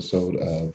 episode of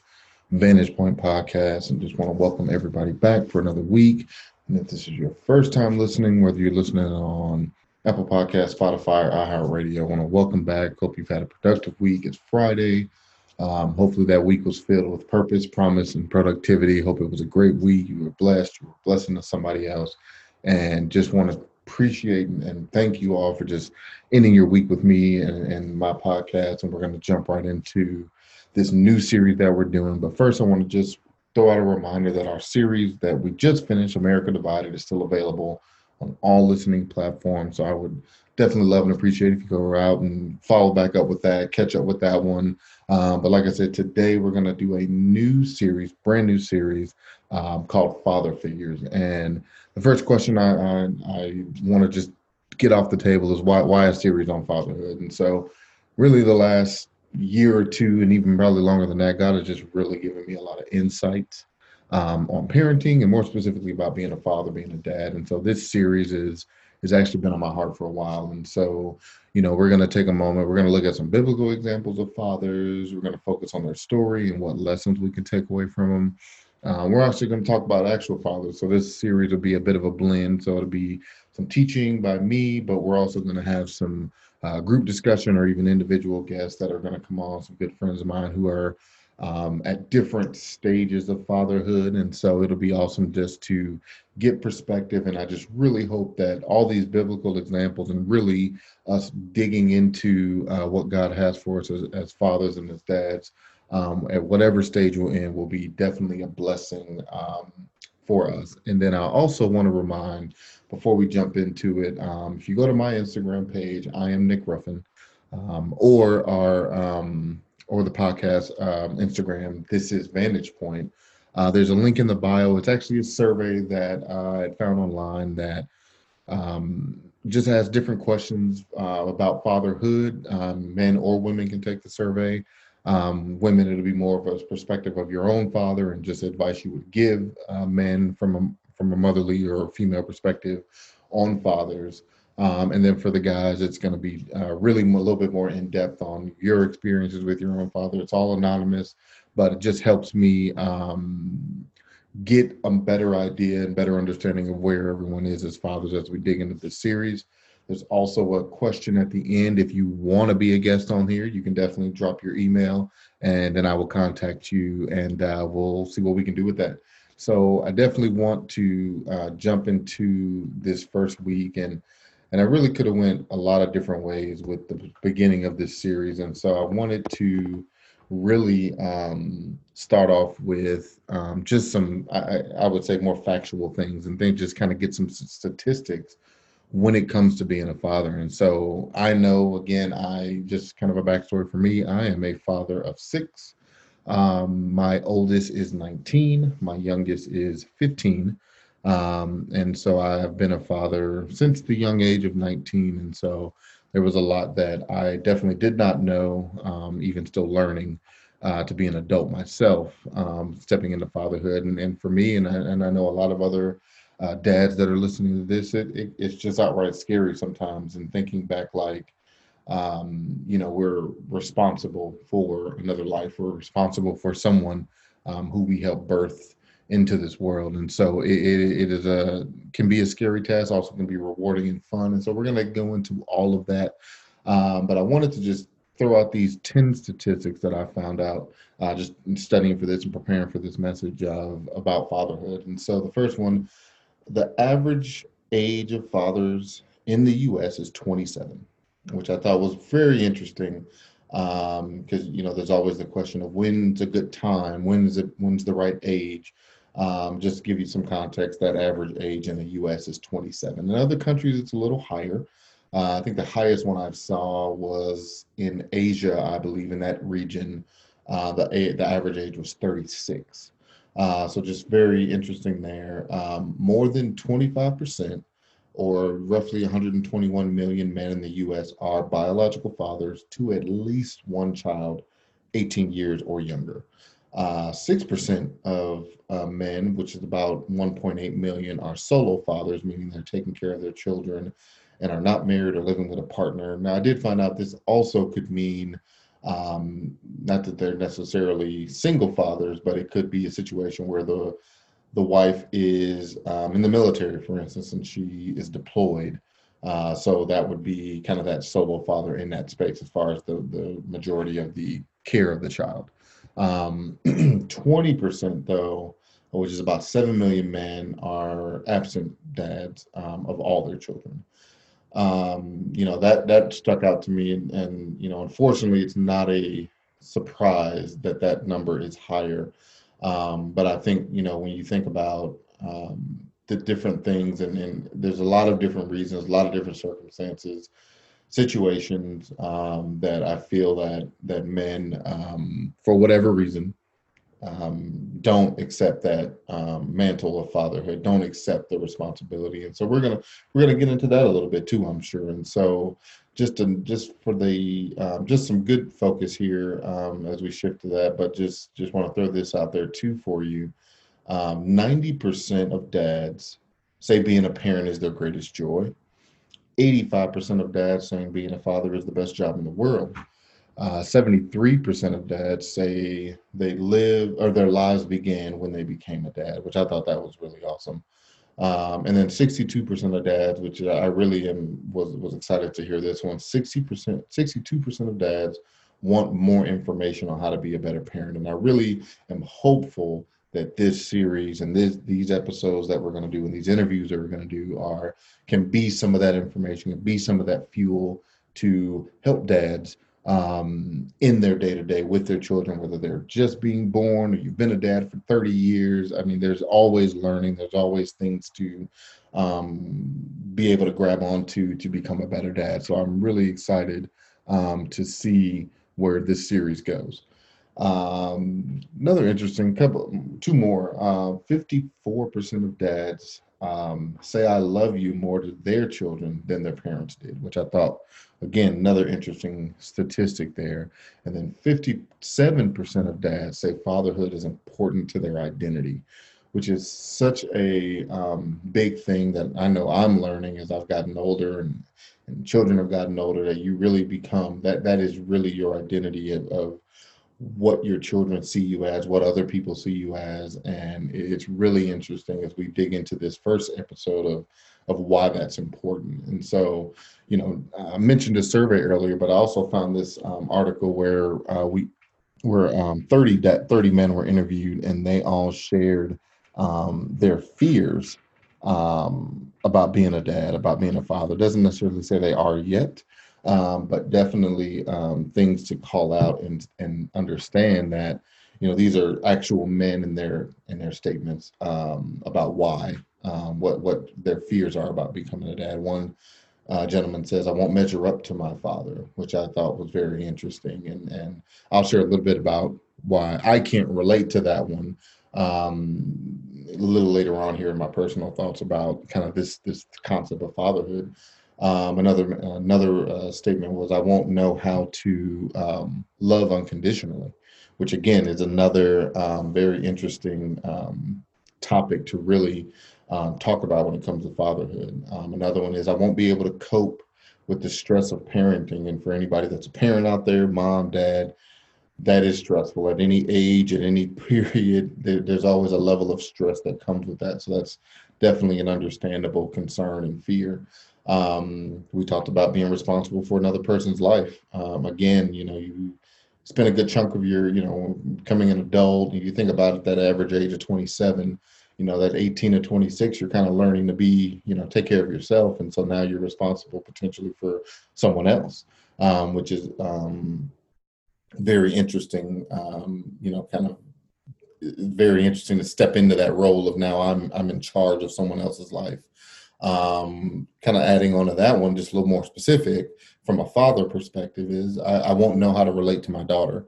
Vantage Point Podcast. And just want to welcome everybody back for another week. And if this is your first time listening, whether you're listening on Apple Podcast, Spotify, or iHeartRadio, I want to welcome back. Hope you've had a productive week. It's Friday. Um, hopefully that week was filled with purpose, promise, and productivity. Hope it was a great week. You were blessed. You were blessing to somebody else. And just want to appreciate and, thank you all for just ending your week with me and, and my podcast. And we're going to jump right into this new series that we're doing. But first, I want to just throw out a reminder that our series that we just finished, America Divided, is still available on all listening platforms. So I would definitely love and appreciate if you go out and follow back up with that, catch up with that one. Um, but like I said, today we're going to do a new series, brand new series um, called Father Figures. And the first question I, I, I want to just get off the table is why why a series on fatherhood? And so, really, the last year or two, and even probably longer than that, God has just really given me a lot of insights um, on parenting, and more specifically about being a father, being a dad. And so, this series is has actually been on my heart for a while. And so, you know, we're going to take a moment. We're going to look at some biblical examples of fathers. We're going to focus on their story and what lessons we can take away from them. Uh, we're actually going to talk about actual fathers. So this series will be a bit of a blend. So it'll be some teaching by me, but we're also going to have some uh, group discussion or even individual guests that are going to come on. Some good friends of mine who are um, at different stages of fatherhood. And so it'll be awesome just to get perspective. And I just really hope that all these biblical examples and really us digging into uh, what God has for us as, as fathers and as dads um, at whatever stage we're in will be definitely a blessing um, for us. And then I also want to remind before we jump into it, um, if you go to my Instagram page, I am Nick Ruffin, um, or our um, or the podcast um, Instagram. This is Vantage Point. Uh, there's a link in the bio. It's actually a survey that I found online that um, just has different questions uh, about fatherhood. Um, men or women can take the survey. Um, women, it'll be more of a perspective of your own father and just advice you would give uh, men from a from a motherly or female perspective on fathers. Um, and then for the guys, it's going to be uh, really a little bit more in depth on your experiences with your own father. It's all anonymous, but it just helps me um, get a better idea and better understanding of where everyone is as fathers as we dig into this series. There's also a question at the end. If you want to be a guest on here, you can definitely drop your email and then I will contact you and uh, we'll see what we can do with that. So I definitely want to uh, jump into this first week and and I really could have went a lot of different ways with the beginning of this series. And so I wanted to really um, start off with um, just some, I, I would say, more factual things and then just kind of get some statistics when it comes to being a father. And so I know, again, I just kind of a backstory for me. I am a father of six. Um, my oldest is 19, my youngest is 15. Um, and so I have been a father since the young age of 19. And so there was a lot that I definitely did not know, um, even still learning uh, to be an adult myself, um, stepping into fatherhood. And, and for me, and I, and I know a lot of other uh, dads that are listening to this, it, it, it's just outright scary sometimes. And thinking back, like, um, you know, we're responsible for another life. We're responsible for someone um, who we help birth into this world. And so it, it, is a can be a scary task, also can be rewarding and fun. And so we're going to go into all of that. Um, but I wanted to just throw out these 10 statistics that I found out uh, just studying for this and preparing for this message of about fatherhood. And so the first one the average age of fathers in the US is 27, which I thought was very interesting because um, you know there's always the question of when's a good time, when's it when's the right age. Um, just to give you some context, that average age in the U.S. is 27. In other countries, it's a little higher. Uh, I think the highest one I saw was in Asia, I believe, in that region. Uh, the the average age was 36. Uh, so just very interesting there. Um, more than 25%, or roughly 121 million men in the U.S., are biological fathers to at least one child, 18 years or younger. Uh, 6% of uh, men, which is about 1.8 million, are solo fathers, meaning they're taking care of their children and are not married or living with a partner. Now, I did find out this also could mean Um, not that they're necessarily single fathers, but it could be a situation where the the wife is um, in the military, for instance, and she is deployed. Uh, so that would be kind of that solo father in that space as far as the, the majority of the care of the child. Um, 20% though, which is about 7 million men, are absent dads um, of all their children. Um, you know, that, that stuck out to me. And, and, you know, unfortunately, it's not a surprise that that number is higher. Um, but I think, you know, when you think about um, the different things, and, and, there's a lot of different reasons, a lot of different circumstances, situations um, that I feel that that men, um, for whatever reason, um, don't accept that um, mantle of fatherhood, don't accept the responsibility, and so we're gonna we're gonna get into that a little bit too, I'm sure. And so, just to, just for the um, just some good focus here um, as we shift to that, but just just want to throw this out there too for you. Ninety percent of dads say being a parent is their greatest joy. 85% of dads saying being a father is the best job in the world. Uh, 73% of dads say they live or their lives began when they became a dad, which I thought that was really awesome. Um, and then 62% of dads, which I really am was was excited to hear this one. 60%, 62% of dads want more information on how to be a better parent, and I really am hopeful that this series and this these episodes that we're going to do and these interviews that we're going to do are can be some of that information, can be some of that fuel to help dads um, in their day to day with their children, whether they're just being born or you've been a dad for 30 years. I mean, there's always learning, there's always things to um, be able to grab onto to become a better dad. So I'm really excited um, to see where this series goes. Um, another interesting couple, two more. Uh, 54% of dads um, say I love you more to their children than their parents did, which I thought, again, another interesting statistic there. And then 57% of dads say fatherhood is important to their identity, which is such a um, big thing that I know I'm learning as I've gotten older and, and children have gotten older that you really become that that is really your identity of, of what your children see you as, what other people see you as, and it's really interesting as we dig into this first episode of of why that's important. And so, you know, I mentioned a survey earlier, but I also found this um, article where uh, we where um, 30 that 30 men were interviewed, and they all shared um, their fears um, about being a dad, about being a father. Doesn't necessarily say they are yet, um, but definitely um, things to call out and and understand that you know these are actual men in their in their statements about why um, what what their fears are about becoming a dad. One uh, gentleman says, "I won't measure up to my father," which I thought was very interesting, and and I'll share a little bit about why I can't relate to that one um, a little later on here in my personal thoughts about kind of this this concept of fatherhood. Um, another another uh, statement was, "I won't know how to um, love unconditionally," which again is another um, very interesting um, topic to really um, talk about when it comes to fatherhood. Um, another one is, "I won't be able to cope with the stress of parenting." And for anybody that's a parent out there, mom, dad, that is stressful at any age, at any period. There, there's always a level of stress that comes with that. So that's definitely an understandable concern and fear. Um, we talked about being responsible for another person's life. Um, again, you know, you spend a good chunk of your, you know, becoming an adult. You think about it, that average age of 27, you know, that 18 to 26, you're kind of learning to be, you know, take care of yourself. And so now you're responsible potentially for someone else, um, which is um, very interesting, um, you know, kind of very interesting to step into that role of now I'm I'm in charge of someone else's life. Um, kind of adding on to that one, just a little more specific from a father perspective, is I, I won't know how to relate to my daughter,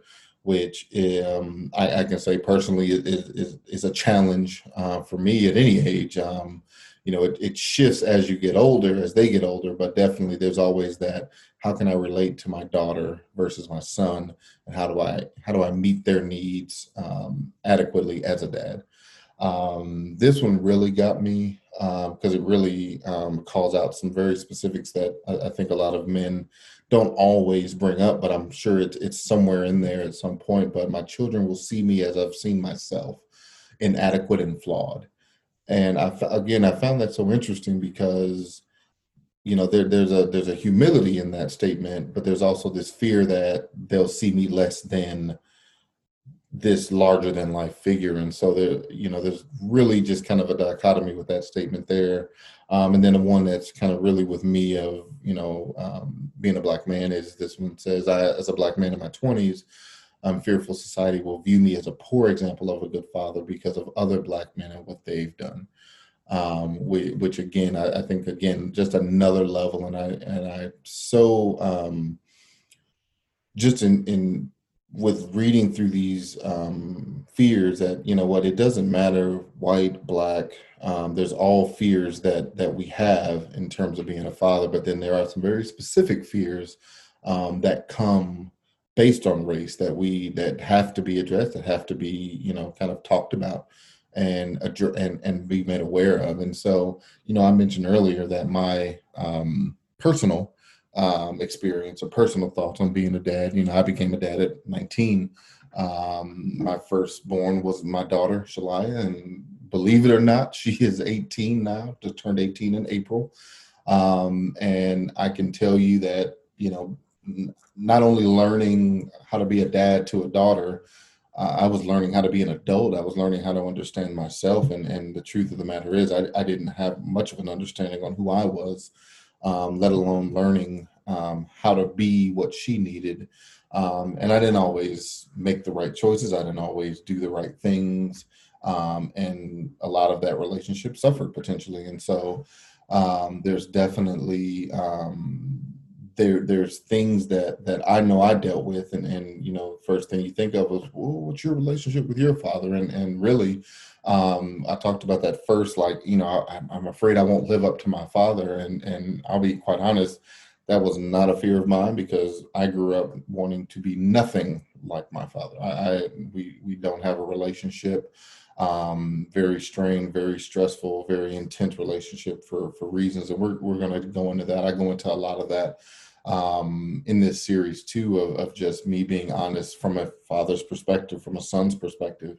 which um, I, I, can say personally is, is, is a challenge uh, for me at any age. Um, you know, it, it shifts as you get older, as they get older, but definitely there's always that how can I relate to my daughter versus my son, and how do I how do I meet their needs um, adequately as a dad? Um, this one really got me because um, it really um, calls out some very specifics that I, I, think a lot of men don't always bring up, but I'm sure it's, it's somewhere in there at some point. But my children will see me as I've seen myself, inadequate and flawed. And I, again, I found that so interesting because you know there, there's a there's a humility in that statement but there's also this fear that they'll see me less than this larger than life figure. And so there you know there's really just kind of a dichotomy with that statement there. Um, and then the one that's kind of really with me of you know um, being a black man is this one says i as a black man in my 20s i'm fearful society will view me as a poor example of a good father because of other black men and what they've done. Um, we, which again, I, I, think again, just another level. And I, and I so, um, just in, in, with reading through these um, fears that, you know what, it doesn't matter white, black, um, there's all fears that, that we have in terms of being a father, but then there are some very specific fears um, that come based on race that we, that have to be addressed, that have to be, you know, kind of talked about and and and be made aware of. And so, you know, I mentioned earlier that my um, personal um, experience or personal thoughts on being a dad. You know, I became a dad at 19. Um, my firstborn was my daughter Shalaya, and believe it or not, she is 18 now. Just turned 18 in April. Um, and I can tell you that you know, not only learning how to be a dad to a daughter, I was learning how to be an adult. I was learning how to understand myself. And, and the truth of the matter is, I, I didn't have much of an understanding on who I was, um, let alone learning um, how to be what she needed. Um, and I didn't always make the right choices. I didn't always do the right things. Um, and a lot of that relationship suffered potentially. And so um, there's definitely um, there there's things that that I know I dealt with and and you know first thing you think of is well, what's your relationship with your father? And and really um, I talked about that first like you know I, I'm afraid I won't live up to my father. And and I'll be quite honest that was not a fear of mine because I grew up wanting to be nothing like my father. I, I we we don't have a relationship um, very strained, very stressful, very intense relationship for for reasons, and we're we're going to go into that. I go into a lot of that um, in this series too of, of just me being honest from a father's perspective, from a son's perspective.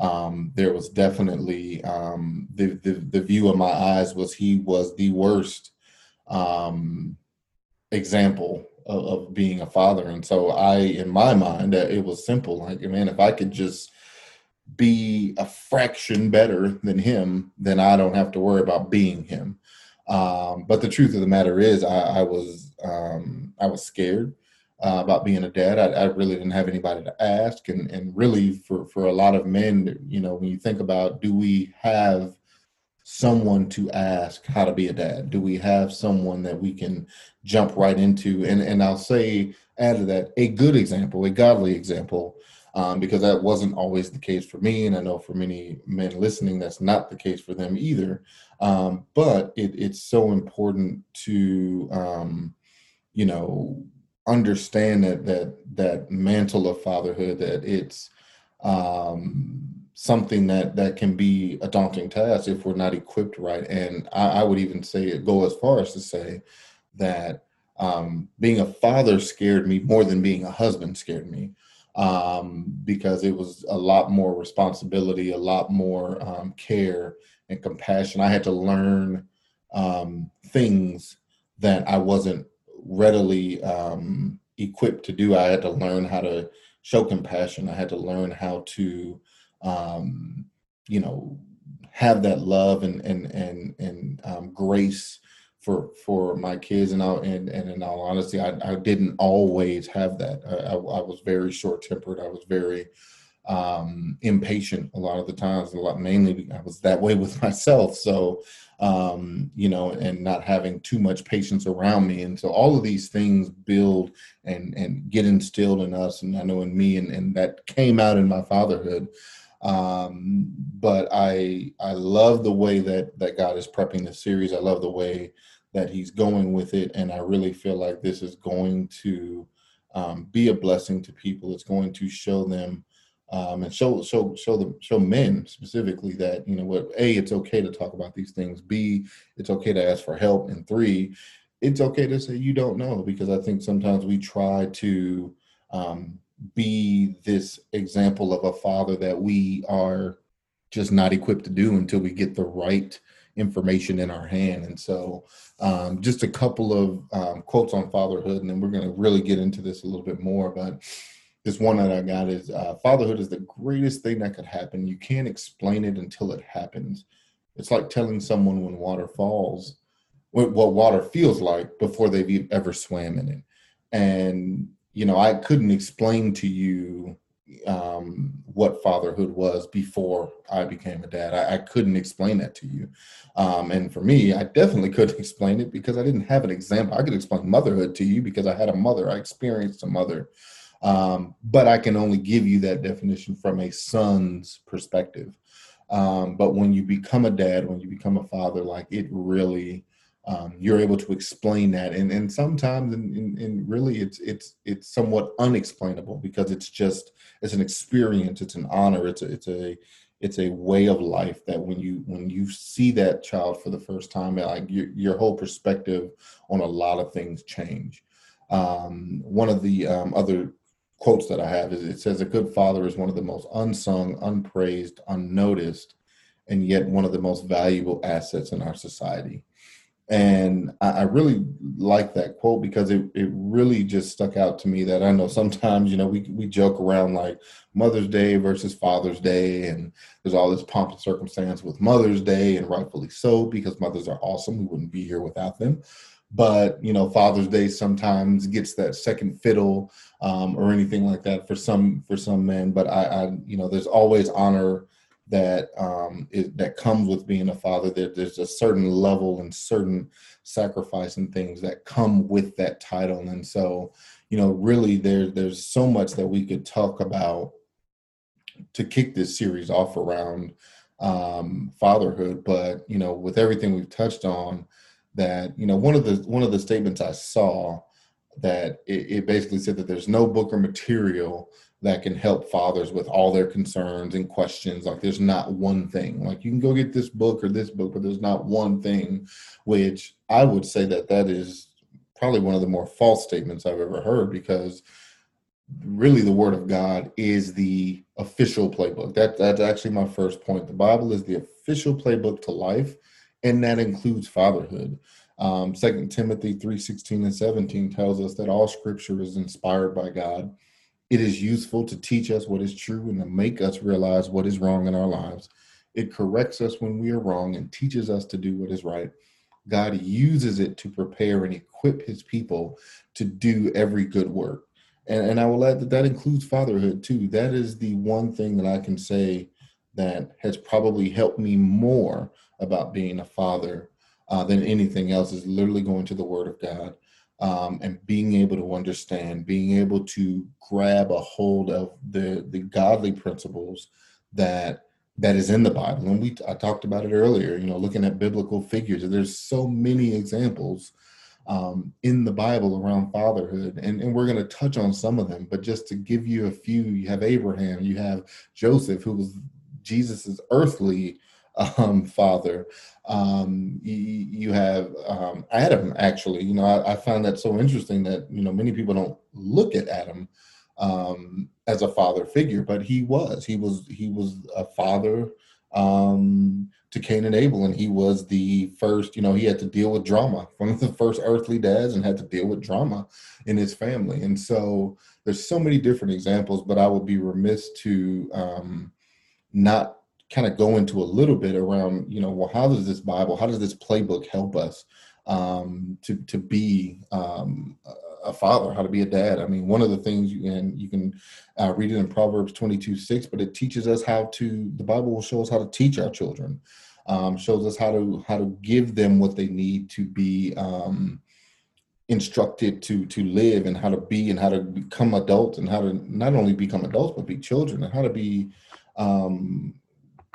Um, there was definitely um, the, the, the view of my eyes was he was the worst um, example of, of, being a father, and so I, in my mind, it was simple. Like, man, if I could just be a fraction better than him, then I don't have to worry about being him. Um, but the truth of the matter is, I, I was um, I was scared uh, about being a dad. I, I, really didn't have anybody to ask, and and really for for a lot of men, you know, when you think about, do we have someone to ask how to be a dad? Do we have someone that we can jump right into? And and I'll say add to that a good example, a godly example um, because that wasn't always the case for me. And I know for many men listening, that's not the case for them either. Um, but it, it's so important to, um, you know, understand that that that mantle of fatherhood that it's um, something that that can be a daunting task if we're not equipped right. And I, I would even say go as far as to say that um, being a father scared me more than being a husband scared me um, because it was a lot more responsibility, a lot more um, care and compassion. I had to learn um, things that I wasn't readily um, equipped to do. I had to learn how to show compassion. I had to learn how to, um, you know, have that love and and and and um, grace for for my kids and I, and and in all honesty I, I didn't always have that. I, I was very short tempered I was very um, impatient a lot of the times a lot mainly I was that way with myself. So um, you know and not having too much patience around me. And so all of these things build and and get instilled in us. And I know in me and, and that came out in my fatherhood um, but I I love the way that that God is prepping the series. I love the way that He's going with it, and I really feel like this is going to um, be a blessing to people. It's going to show them um, and show show show the show men specifically that you know what a it's okay to talk about these things b it's okay to ask for help and three it's okay to say you don't know because i think sometimes we try to um, be this example of a father that we are just not equipped to do until we get the right information in our hand and so um, just a couple of um, quotes on fatherhood and then we're going to really get into this a little bit more but this one that I got is uh, fatherhood is the greatest thing that could happen. You can't explain it until it happens. It's like telling someone when water falls, what, what water feels like before they've ever swam in it. And, you know, I couldn't explain to you um, what fatherhood was before I became a dad. I, I couldn't explain that to you. Um, and for me, I definitely couldn't explain it because I didn't have an example. I could explain motherhood to you because I had a mother. I experienced a mother um, but I can only give you that definition from a son's perspective. Um, but when you become a dad, when you become a father, like it really, um, you're able to explain that, and and sometimes, and, really, it's it's it's somewhat unexplainable because it's just it's an experience, it's an honor, it's a, it's a it's a way of life that when you when you see that child for the first time, like your your whole perspective on a lot of things change. Um, one of the um, other quotes that I have is it says a good father is one of the most unsung, unpraised, unnoticed, and yet one of the most valuable assets in our society. And I, I really like that quote because it, it really just stuck out to me that I know sometimes, you know, we, we joke around like Mother's Day versus Father's Day, and there's all this pomp and circumstance with Mother's Day, and rightfully so, because mothers are awesome. We wouldn't be here without them but you know father's day sometimes gets that second fiddle um, or anything like that for some for some men but I, I you know there's always honor that um, that comes with being a father there, there's a certain level and certain sacrifice and things that come with that title. And so you know really there there's so much that we could talk about to kick this series off around um, fatherhood. But you know with everything we've touched on that you know one of the one of the statements I saw that it, it, basically said that there's no book or material that can help fathers with all their concerns and questions. Like there's not one thing. Like you can go get this book or this book, but there's not one thing. Which I would say that that is probably one of the more false statements I've ever heard because really the word of God is the official playbook. That that's actually my first point. The Bible is the official playbook to life and that includes fatherhood. Um, 2 Timothy 3 16 and 17 tells us that all scripture is inspired by God. It is useful to teach us what is true and to make us realize what is wrong in our lives. It corrects us when we are wrong and teaches us to do what is right. God uses it to prepare and equip his people to do every good work. And, and I will add that that includes fatherhood too. That is the one thing that I can say that has probably helped me more about being a father uh, than anything else is literally going to the Word of God um, and being able to understand, being able to grab a hold of the the godly principles that that is in the Bible. And we I talked about it earlier. You know, looking at biblical figures. There's so many examples um, in the Bible around fatherhood, and, and we're going to touch on some of them. But just to give you a few, you have Abraham, you have Joseph, who was Jesus's earthly um, father. Um, you, you, have um, Adam, actually. You know, I, I, find that so interesting that, you know, many people don't look at Adam um, as a father figure, but he was. He was he was a father um, to Cain and Abel, and he was the first, you know, he had to deal with drama. One of the first earthly dads and had to deal with drama in his family. And so there's so many different examples, but I would be remiss to um, not kind of go into a little bit around, you know, well, how does this Bible, how does this playbook help us um, to to be um, a father, how to be a dad? I mean, one of the things you can you can uh, read it in Proverbs twenty two six, but it teaches us how to. The Bible will show us how to teach our children, um, shows us how to how to give them what they need to be. Um, instructed to to live and how to be and how to become adults and how to not only become adults but be children and how to be um,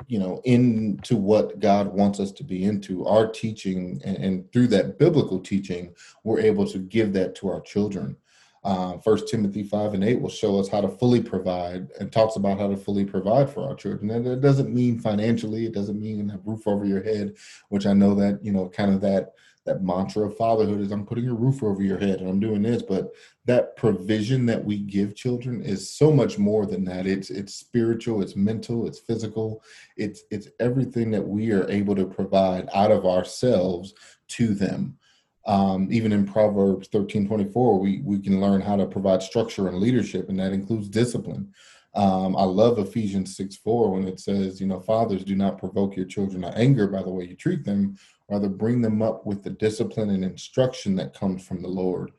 you know into what god wants us to be into our teaching and, and, through that biblical teaching we're able to give that to our children Uh, First Timothy five and eight will show us how to fully provide and talks about how to fully provide for our children. And it doesn't mean financially; it doesn't mean a roof over your head, which I know that you know kind of that that mantra of fatherhood is I'm putting a roof over your head and I'm doing this, but that provision that we give children is so much more than that. It's it's spiritual, it's mental, it's physical, it's it's everything that we are able to provide out of ourselves to them. Um, even in Proverbs 13 24, we, we can learn how to provide structure and leadership, and that includes discipline. Um, I love Ephesians 6 4 when it says, you know, fathers, do not provoke your children to anger by the way you treat them, rather bring them up with the discipline and instruction that comes from the Lord.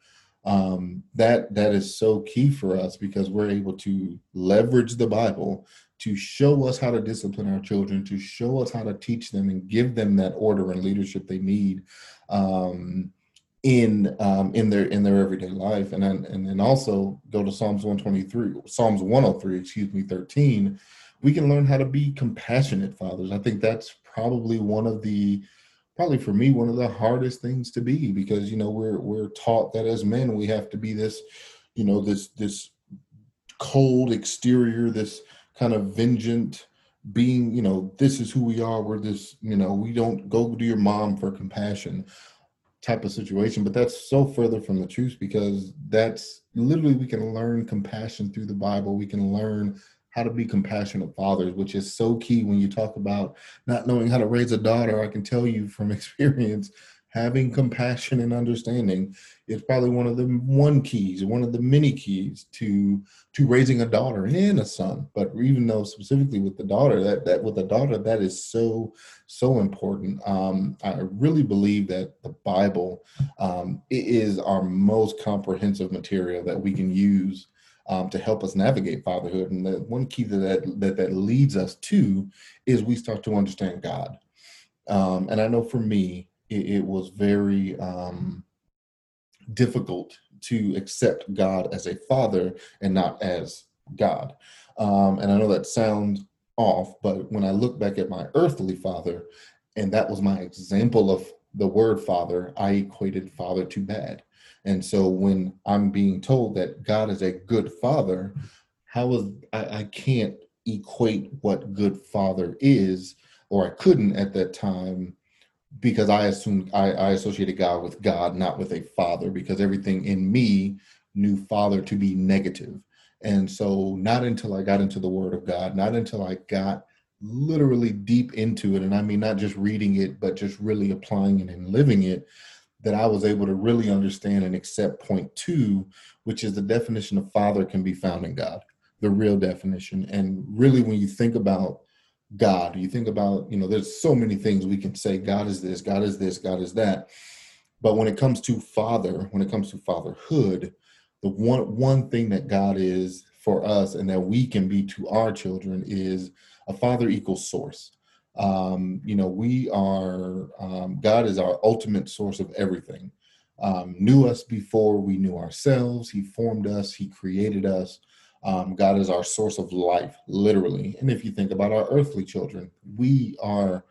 Um, that that is so key for us because we're able to leverage the Bible to show us how to discipline our children, to show us how to teach them and give them that order and leadership they need. Um, in um, in their in their everyday life, and then and then also go to Psalms 123, Psalms 103, excuse me, 13. We can learn how to be compassionate fathers. I think that's probably one of the probably for me one of the hardest things to be because you know we're we're taught that as men we have to be this you know this this cold exterior this kind of vengeant being you know this is who we are. We're this you know we don't go to your mom for compassion type of situation. But that's so further from the truth because that's literally we can learn compassion through the bible. We can learn how to be compassionate fathers which is so key when you talk about not knowing how to raise a daughter. I can tell you from experience having compassion and understanding is probably one of the one keys one of the many keys to to raising a daughter and a son. But even though specifically with the daughter that that with the daughter that is so so important. Um i really believe that the bible um is our most comprehensive material that we can use um, to help us navigate fatherhood and the one key that, that that that leads us to is we start to understand god um, and i know for me it, it was very um, difficult to accept God as a father and not as God. Um, and I know that sounds off, but when I look back at my earthly father, and that was my example of the word father, I equated father to bad. And so when I'm being told that God is a good father, how is I, I can't equate what good father is, or I couldn't at that time because I assumed I, I associated God with God, not with a father, because everything in me knew father to be negative. And so, not until I got into the Word of God, not until I got literally deep into it, and I mean, not just reading it, but just really applying it and living it, that I was able to really understand and accept point two, which is the definition of father can be found in God, the real definition. And really, when you think about God. You think about, you know, there's so many things we can say God is this, God is this, God is that. But when it comes to father, when it comes to fatherhood, the one one thing that God is for us and that we can be to our children is a father equals source. Um, you know, we are um, God is our ultimate source of everything. Um, knew us before we knew ourselves. He formed us. He created us. Um, God is our source of life, literally. And if you think about our earthly children, we are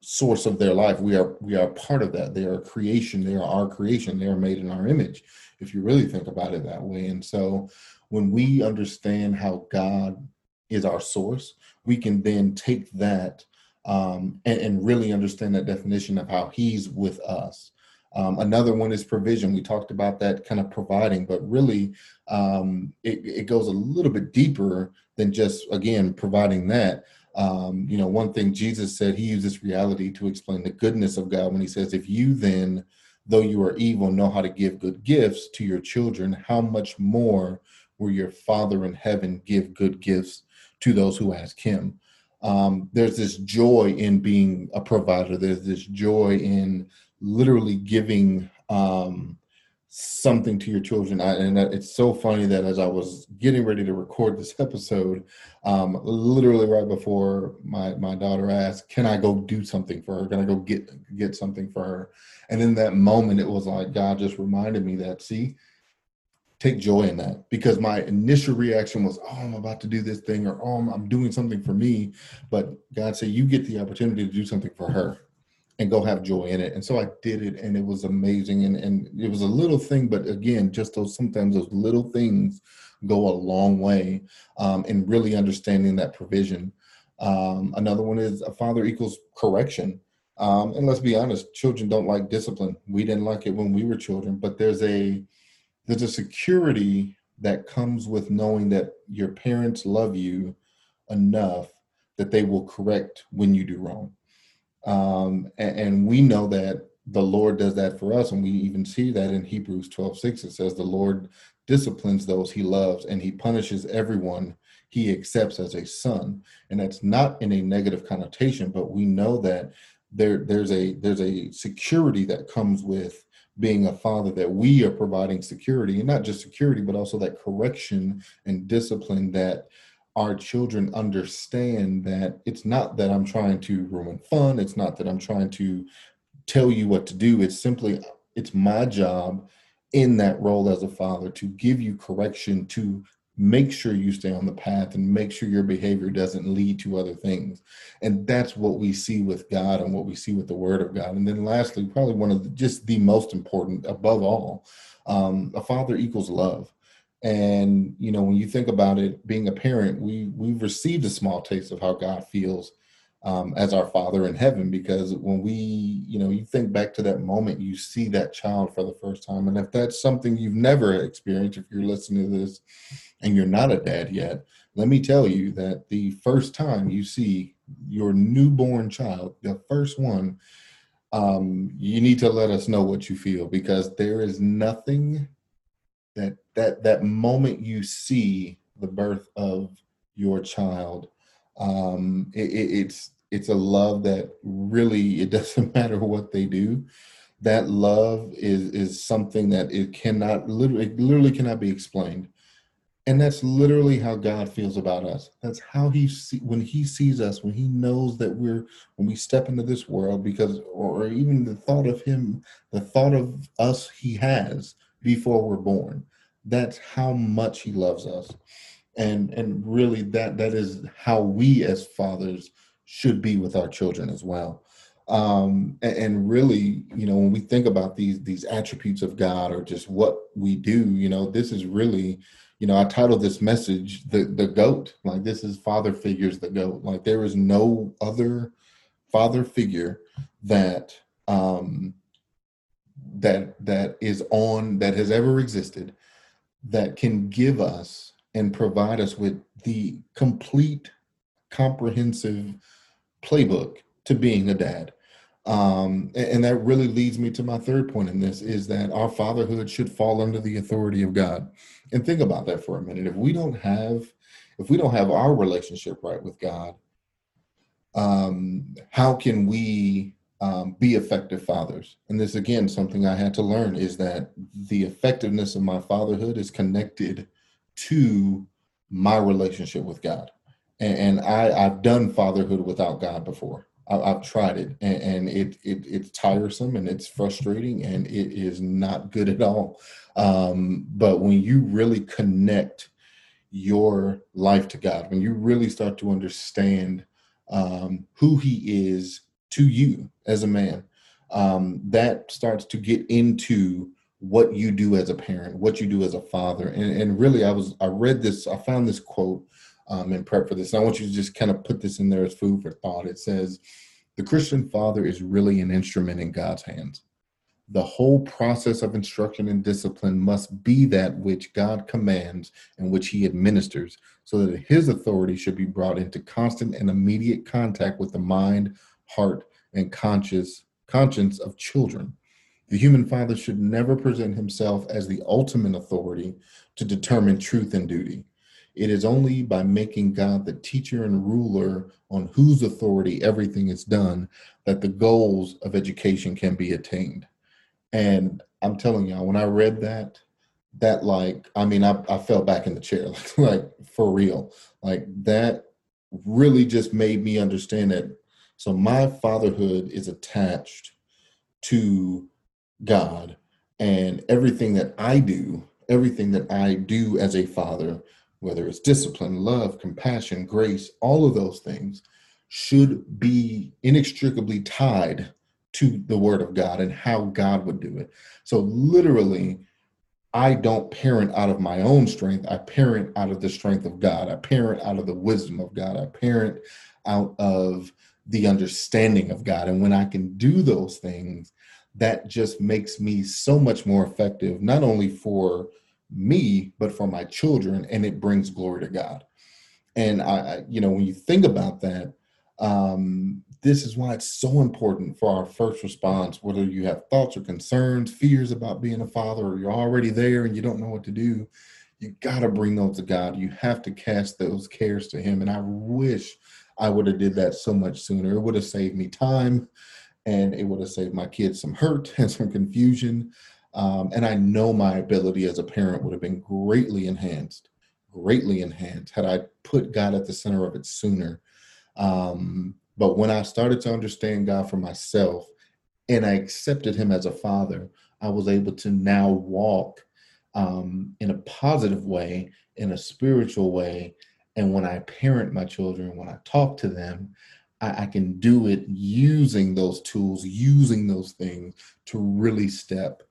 source of their life. We are we are part of that. They are creation. They are our creation. They are made in our image. If you really think about it that way. And so when we understand how God is our source, we can then take that um, and, and really understand that definition of how He's with us. Um, another one is provision. We talked about that kind of providing, but really um, it, it, goes a little bit deeper than just, again, providing that. Um, you know, one thing Jesus said, he uses reality to explain the goodness of God when he says, If you then, though you are evil, know how to give good gifts to your children, how much more will your Father in heaven give good gifts to those who ask him? Um, there's this joy in being a provider, there's this joy in literally giving um, something to your children. I, and it's so funny that as I was getting ready to record this episode, um, literally right before my my daughter asked, "Can I go do something for her? Can I go get get something for her?" And in that moment, it was like God just reminded me that see. Take joy in that because my initial reaction was, Oh, I'm about to do this thing, or Oh, I'm doing something for me. But God said, You get the opportunity to do something for her and go have joy in it. And so I did it and it was amazing. And, and it was a little thing, but again, just those sometimes those little things go a long way um, in really understanding that provision. Um, another one is a father equals correction. Um, and let's be honest, children don't like discipline. We didn't like it when we were children, but there's a there's a security that comes with knowing that your parents love you enough that they will correct when you do wrong. Um, and, and, we know that the Lord does that for us. And we even see that in Hebrews 12 6. It says, The Lord disciplines those he loves and he punishes everyone he accepts as a son. And that's not in a negative connotation, but we know that there there's a there's a security that comes with being a father that we are providing security and not just security but also that correction and discipline that our children understand that it's not that I'm trying to ruin fun it's not that I'm trying to tell you what to do it's simply it's my job in that role as a father to give you correction to make sure you stay on the path and make sure your behavior doesn't lead to other things. And that's what we see with god and what we see with the word of god. And then lastly probably one of the, just the most important above all um, a father equals love. And you know when you think about it being a parent we we've received a small taste of how god feels um, as our father in heaven because when we you know you think back to that moment you see that child for the first time. And if that's something you've never experienced if you're listening to this and you're not a dad yet let me tell you that the first time you see your newborn child the first one um, you need to let us know what you feel because there is nothing that that that moment you see the birth of your child um it, it's it's a love that really it doesn't matter what they do. That love is is something that it cannot literally it literally cannot be explained and that's literally how god feels about us. That's how he see when he sees us when he knows that we're when we step into this world because or even the thought of him the thought of us he has before we're born. That's how much he loves us. And and really that that is how we as fathers should be with our children as well. Um and, and, really you know when we think about these these attributes of god or just what we do you know this is really you know i titled this message the the goat. Like this is father figures the goat. Like there is no other father figure that um that that is on that has ever existed that can give us and provide us with the complete comprehensive playbook to being a dad um, and, and that really leads me to my third point in this is that our fatherhood should fall under the authority of god and think about that for a minute if we don't have if we don't have our relationship right with god um, how can we um, be effective fathers. And this, again, something I had to learn is that the effectiveness of my fatherhood is connected to my relationship with God. And, and I, I've done fatherhood without God before. I, have tried it, and, and it, it, it's tiresome and it's frustrating and it is not good at all. Um, but when you really connect your life to God, when you really start to understand um, who He is to you as a man, um, that starts to get into what you do as a parent, what you do as a father. And, and really, I was I read this, I found this quote um, in prep for this. And I want you to just kind of put this in there as food for thought. It says, "The Christian father is really an instrument in God's hands." the whole process of instruction and discipline must be that which God commands and which he administers, so that his authority should be brought into constant and immediate contact with the mind, heart, and conscious conscience of children. The human father should never present himself as the ultimate authority to determine truth and duty. It is only by making God the teacher and ruler on whose authority everything is done that the goals of education can be attained. And I'm telling y'all, when I read that, that like, I mean, I, I fell back in the chair, like, like for real. Like that really just made me understand that so my fatherhood is attached to God and everything that I do, everything that I do as a father, whether it's discipline, love, compassion, grace, all of those things should be inextricably tied to the word of God and how God would do it. So literally, I don't parent out of my own strength. I parent out of the strength of God. I parent out of the wisdom of God. I parent out of the understanding of God. And when I can do those things, that just makes me so much more effective, not only for me, but for my children, and it brings glory to God. And I, you know, when you think about that, um, this is why it's so important for our first response, whether you have thoughts or concerns, fears about being a father, or you're already there and you don't know what to do, you got to bring those to God. You have to cast those cares to Him. And I wish I would have did that so much sooner. It would have saved me time and it would have saved my kids some hurt and some confusion. Um, and I know my ability as a parent would have been greatly enhanced, greatly enhanced had I put God at the center of it sooner. Um, but when I started to understand God for myself and I accepted Him as a father, I was able to now walk um, in a positive way, in a spiritual way. And when I parent my children, when I talk to them, I, I can do it using those tools, using those things to really step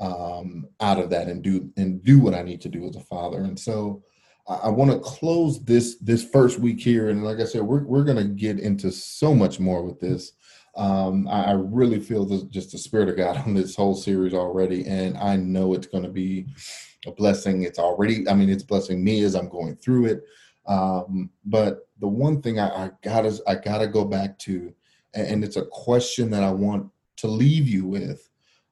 um, out of that and do and do what I need to do as a father. And so I, I want to close this this first week here. And like I said, we're we're gonna get into so much more with this. Um, I, I really feel the, just the spirit of God on this whole series already, and I know it's going to be a blessing. It's already, I mean, it's blessing me as I'm going through it. Um, but the one thing I, I, gotta I gotta go back to, and it's a question that I want to leave you with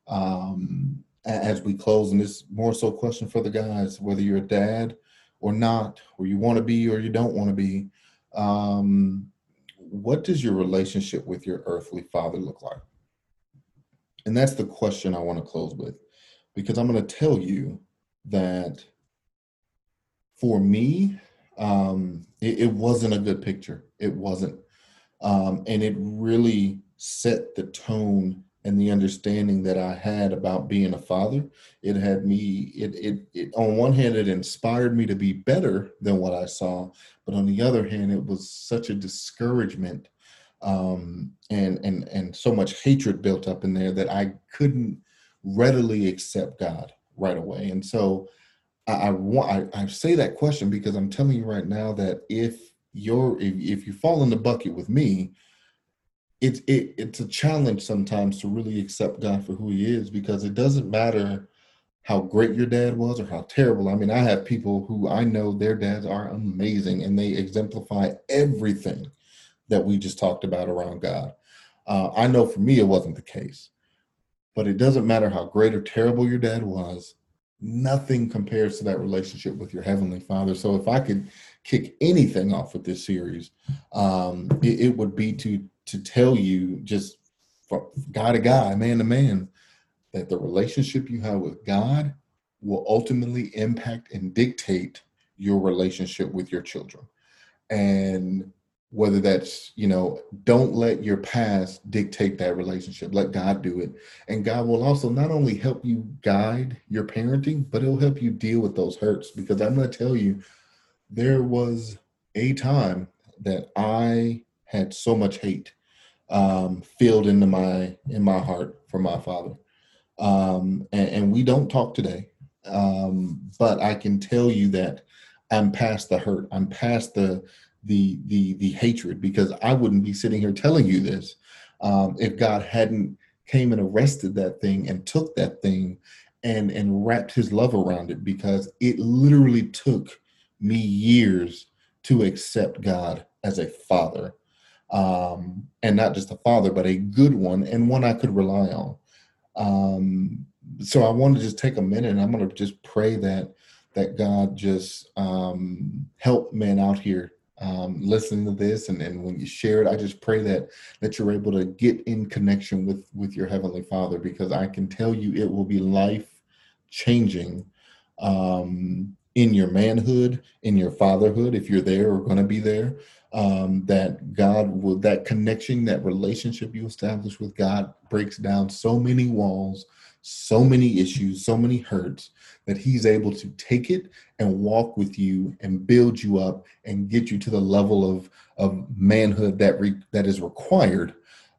um, as we close, and it's more so a question for the guys, whether you're a dad or not, or you want to be or you don't want to be. Um, what does your relationship with your earthly father look like? And that's the question I want to close with, because I'm going to tell you that for me, um, it, it, wasn't a good picture. It wasn't. Um, and it really set the tone and the understanding that I had about being a father. It had me, it, it, it, on one hand, it inspired me to be better than what I saw. But on the other hand, it was such a discouragement um, and, and, and so much hatred built up in there that I couldn't readily accept God right away. And so, I, I want I, I say that question because I'm telling you right now that if you're if, if you fall in the bucket with me, it's it, it's a challenge sometimes to really accept God for who He is because it doesn't matter how great your dad was or how terrible. I mean, I have people who I know their dads are amazing and they exemplify everything that we just talked about around God. Uh, I know for me it wasn't the case, but it doesn't matter how great or terrible your dad was nothing compares to that relationship with your heavenly father so if i could kick anything off with this series um it, it would be to to tell you just from guy to guy man to man that the relationship you have with god will ultimately impact and dictate your relationship with your children. And whether that's you know don't let your past dictate that relationship. Let god do it. And god will also not only help you guide your parenting but it'll help you deal with those hurts. Because i'm going to tell you there was a time that i had so much hate um, filled into my in my heart for my father. Um, and, and, we don't talk today um, but i can tell you that i'm past the hurt. I'm past the the the the hatred because I wouldn't be sitting here telling you this um, if God hadn't came and arrested that thing and took that thing and and wrapped His love around it because it literally took me years to accept God as a father um, and not just a father but a good one and one I could rely on. Um, so I want to just take a minute and I'm going to just pray that that God just um, help men out here um, listening to this and, and when you share it i just pray that that you're able to get in connection with with your heavenly father because i can tell you it will be life changing um, in your manhood in your fatherhood if you're there or going to be there um, that god will that connection that relationship you establish with god breaks down so many walls so many issues, so many hurts that he's able to take it and walk with you and build you up and get you to the level of, of manhood that re, that is required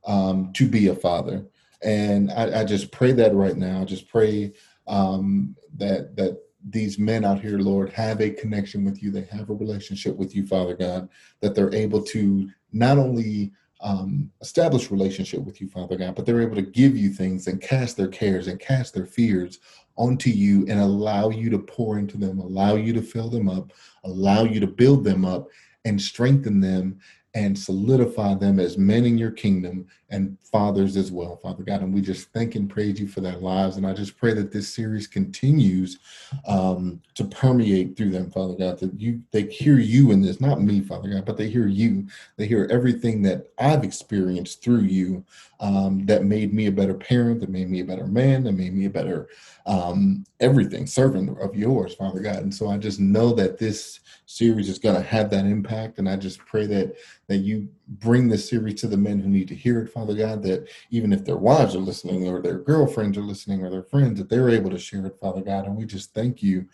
um, to be a father. And I, I just pray that right now. I just pray um, that that these men out here, Lord, have a connection with you. They have a relationship with you, Father God, that they're able to not only um, establish relationship with you, Father God, but they're able to give you things and cast their cares and cast their fears onto you and allow you to pour into them, allow you to fill them up, allow you to build them up and strengthen them and solidify them as men in your kingdom and fathers as well, Father God. And we just thank and praise you for their lives. And I just pray that this series continues um, to permeate through them, Father God, that you they hear you in this, not me, Father God, but they hear you. They hear everything that I've experienced through you um, that made me a better parent, that made me a better man, that made me a better um, everything, servant of yours, Father God. And so I just know that this series is going to have that impact. And I just pray that that you bring this series to the men who need to hear it, Father God, that even if their wives are listening or their girlfriends are listening or their friends, that they're able to share it, Father God. And we just thank you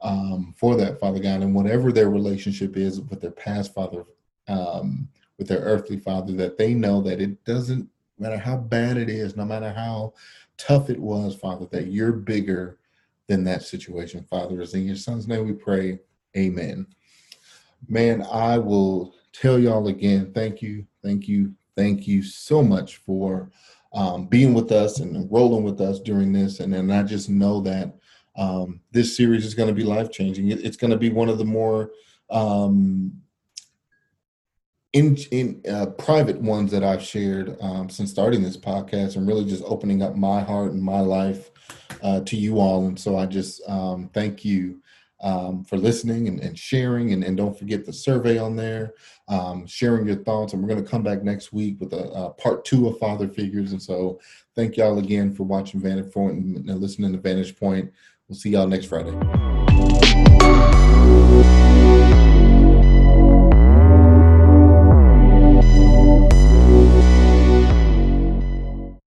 um, for that, Father God. And whatever their relationship is with their past father, um, with their earthly father, that they know that it doesn't matter how bad it is, no matter how tough it was, Father, that you're bigger than that situation, Father. Is in your son's name we pray. Amen. Man, I will tell y'all again, thank you, thank you, thank you so much for um, being with us and rolling with us during this. And I just know that um, this series is going to be life changing. It, it's going to be one of the more um, in in uh, private ones that I've shared um, since starting this podcast, and really just opening up my heart and my life uh, to you all. And so I just um, thank you um, for listening and, and sharing. And, and, don't forget the survey on there, um, sharing your thoughts. And we're going to come back next week with a, a, part two of Father Figures. And so thank y'all again for watching Vantage Point and listening to Vantage Point. We'll see y'all next Friday.